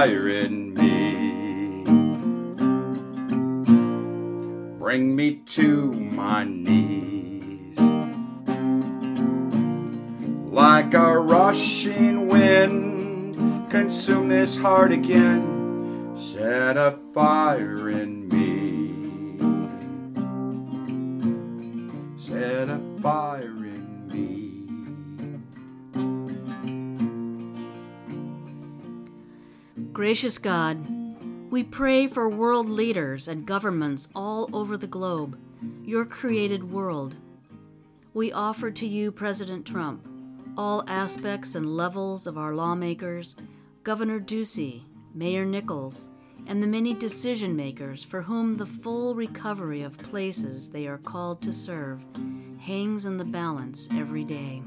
fire in me. Bring me to my knees. Like a rushing wind, consume this heart again. Set a fire in me. Set a fire Gracious God, we pray for world leaders and governments all over the globe, your created world. We offer to you President Trump, all aspects and levels of our lawmakers, Governor Ducey, Mayor Nicholls, and the many decision makers for whom the full recovery of places they are called to serve hangs in the balance every day.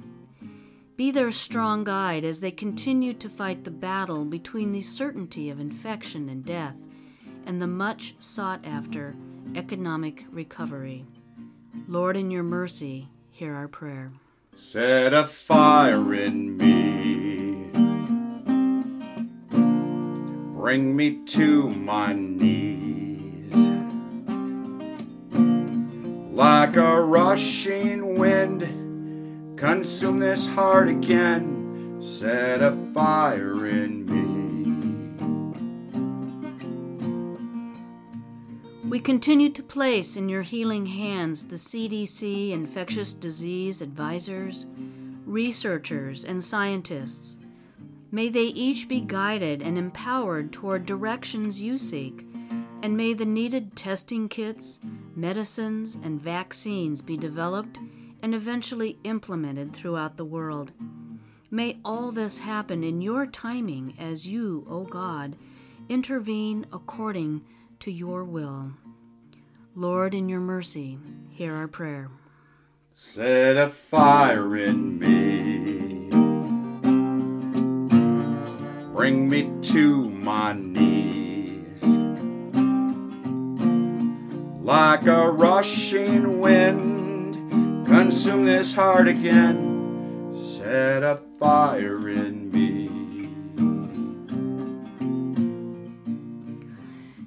Be their mm. strong guide as they continue to fight the battle between the certainty of infection and death and the much sought after economic recovery. Lord, in your mercy, hear our prayer. Set a fire in me. Bring me to my knees. Like a rushing wind, consume this heart again. Set a fire in me. We continue to place in your healing hands the CDC infectious disease advisors, researchers, and scientists. May they each be guided and empowered toward directions you seek, and may the needed testing kits, medicines, and vaccines be developed and eventually implemented throughout the world. May all this happen in your timing as you, O God, intervene according to your will. Lord, in your mercy, hear our prayer. Set a fire in me. Bring me to my knees. Like a rushing wind, consume this heart again. Set a fire in me.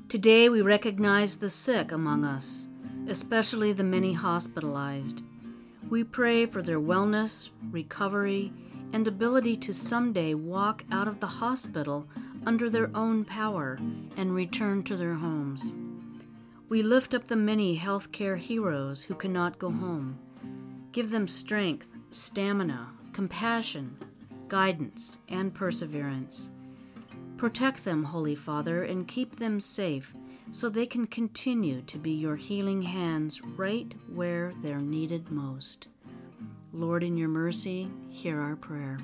Today we recognize the sick among us, especially the many hospitalized. We pray for their wellness, recovery, and ability to someday walk out of the hospital under their own power and return to their homes. We lift up the many healthcare heroes who cannot go hmm. home. Give them strength, stamina, compassion, guidance, and perseverance. Protect them, Holy Father, and keep them safe so they can continue to be your healing hands right where they're needed most. Lord, in your mercy, hear our prayer.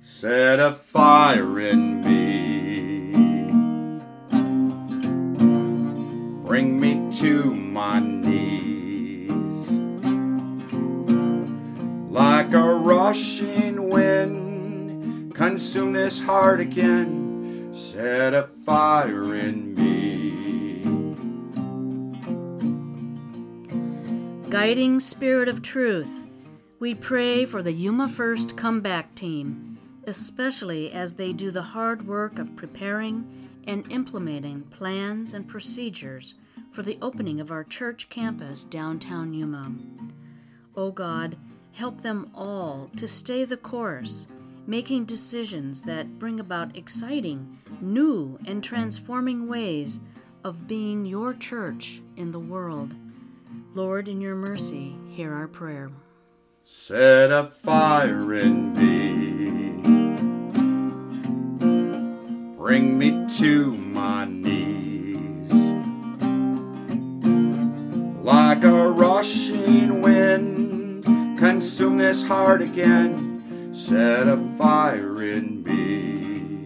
Set a fire in me. Bring me to my knees. Like a rushing wind, consume this heart again. Set a fire in me. Guiding Spirit of Truth, we pray for the Yuma First comeback team, especially as they do the hard work of preparing and implementing plans and procedures for the opening of our church campus downtown Yuma. O oh God, help them all to stay the course, making decisions that bring about exciting, new, and transforming ways of being your church in the world. Lord, in your mercy, hear our prayer. Set a fire in me. Bring me to my knees. Like a rushing wind, consume this heart again. Set a fire in me.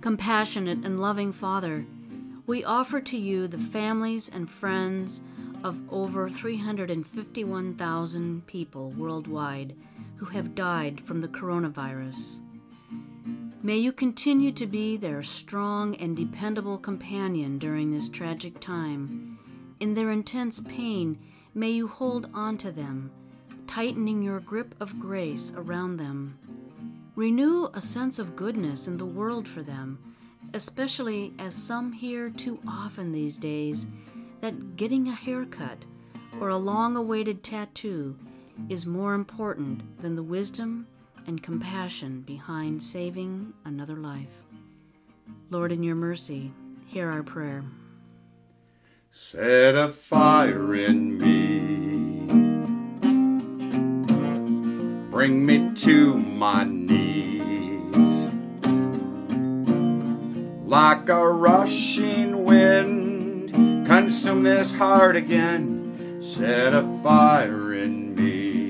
Compassionate and loving Father, we offer to you the families and friends of over 351,000 people worldwide who have died from the coronavirus. May you continue to be their strong and dependable companion during this tragic time. In their intense pain, may you hold on to them, tightening your grip of grace around them. Renew a sense of goodness in the world for them, especially as some hear too often these days that getting a haircut or a long awaited tattoo is more important than the wisdom and compassion behind saving another life. Lord, in your mercy, hear our prayer. Set a fire in me. Bring me to my knees. Like a rushing wind, consume this heart again. Set a fire in me.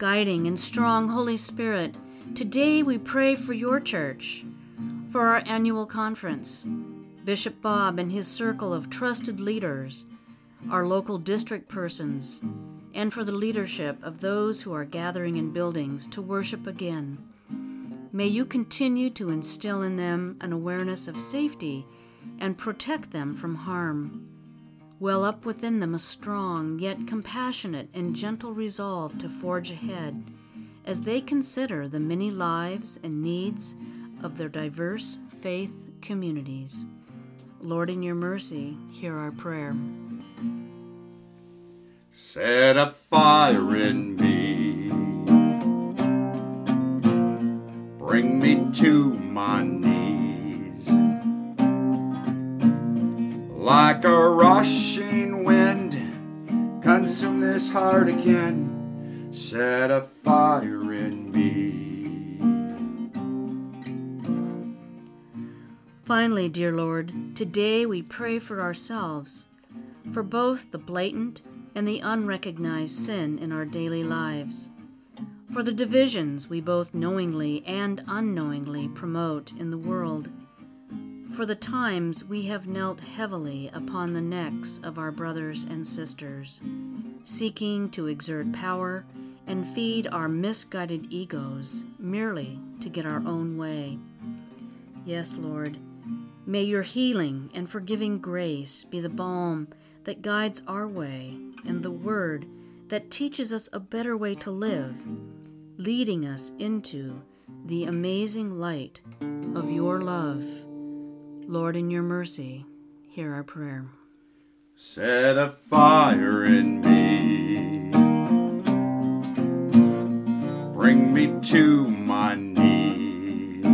Guiding and strong Holy Spirit, today we pray for your church for our annual conference, Bishop Bob and his circle of trusted leaders, our local district persons, and for the leadership of those who are gathering in buildings to worship again. May you continue to instill in them an awareness of safety and protect them from harm. Well up within them a strong, yet compassionate and gentle resolve to forge ahead as they consider the many lives and needs of their diverse faith communities. Lord, in your mercy, hear our prayer. Set a fire in me. Bring me to Like a rushing wind, consume this heart again. Set a fire in me. Finally, dear Lord, today we pray for ourselves, for both the blatant and the unrecognized sin in our daily lives, for the divisions we both knowingly and unknowingly promote in the world, for the times we have knelt heavily upon the necks of our brothers and sisters, seeking to exert power and feed our misguided egos merely to get our own way. Yes, Lord May your healing and forgiving grace be the balm that guides our way and the word that teaches us a better way to live, leading us into the amazing light of your love. Lord, in your mercy, hear our prayer. Set a fire in me. Bring me to my knees.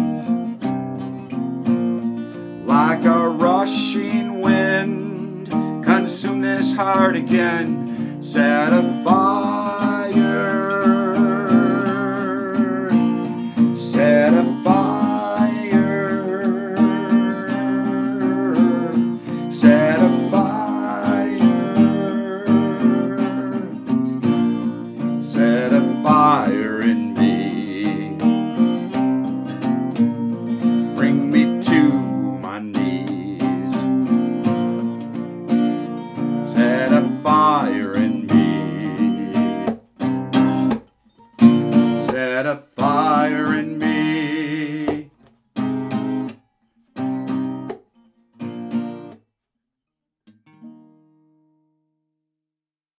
like a rushing wind. Consume this heart again, set a fire.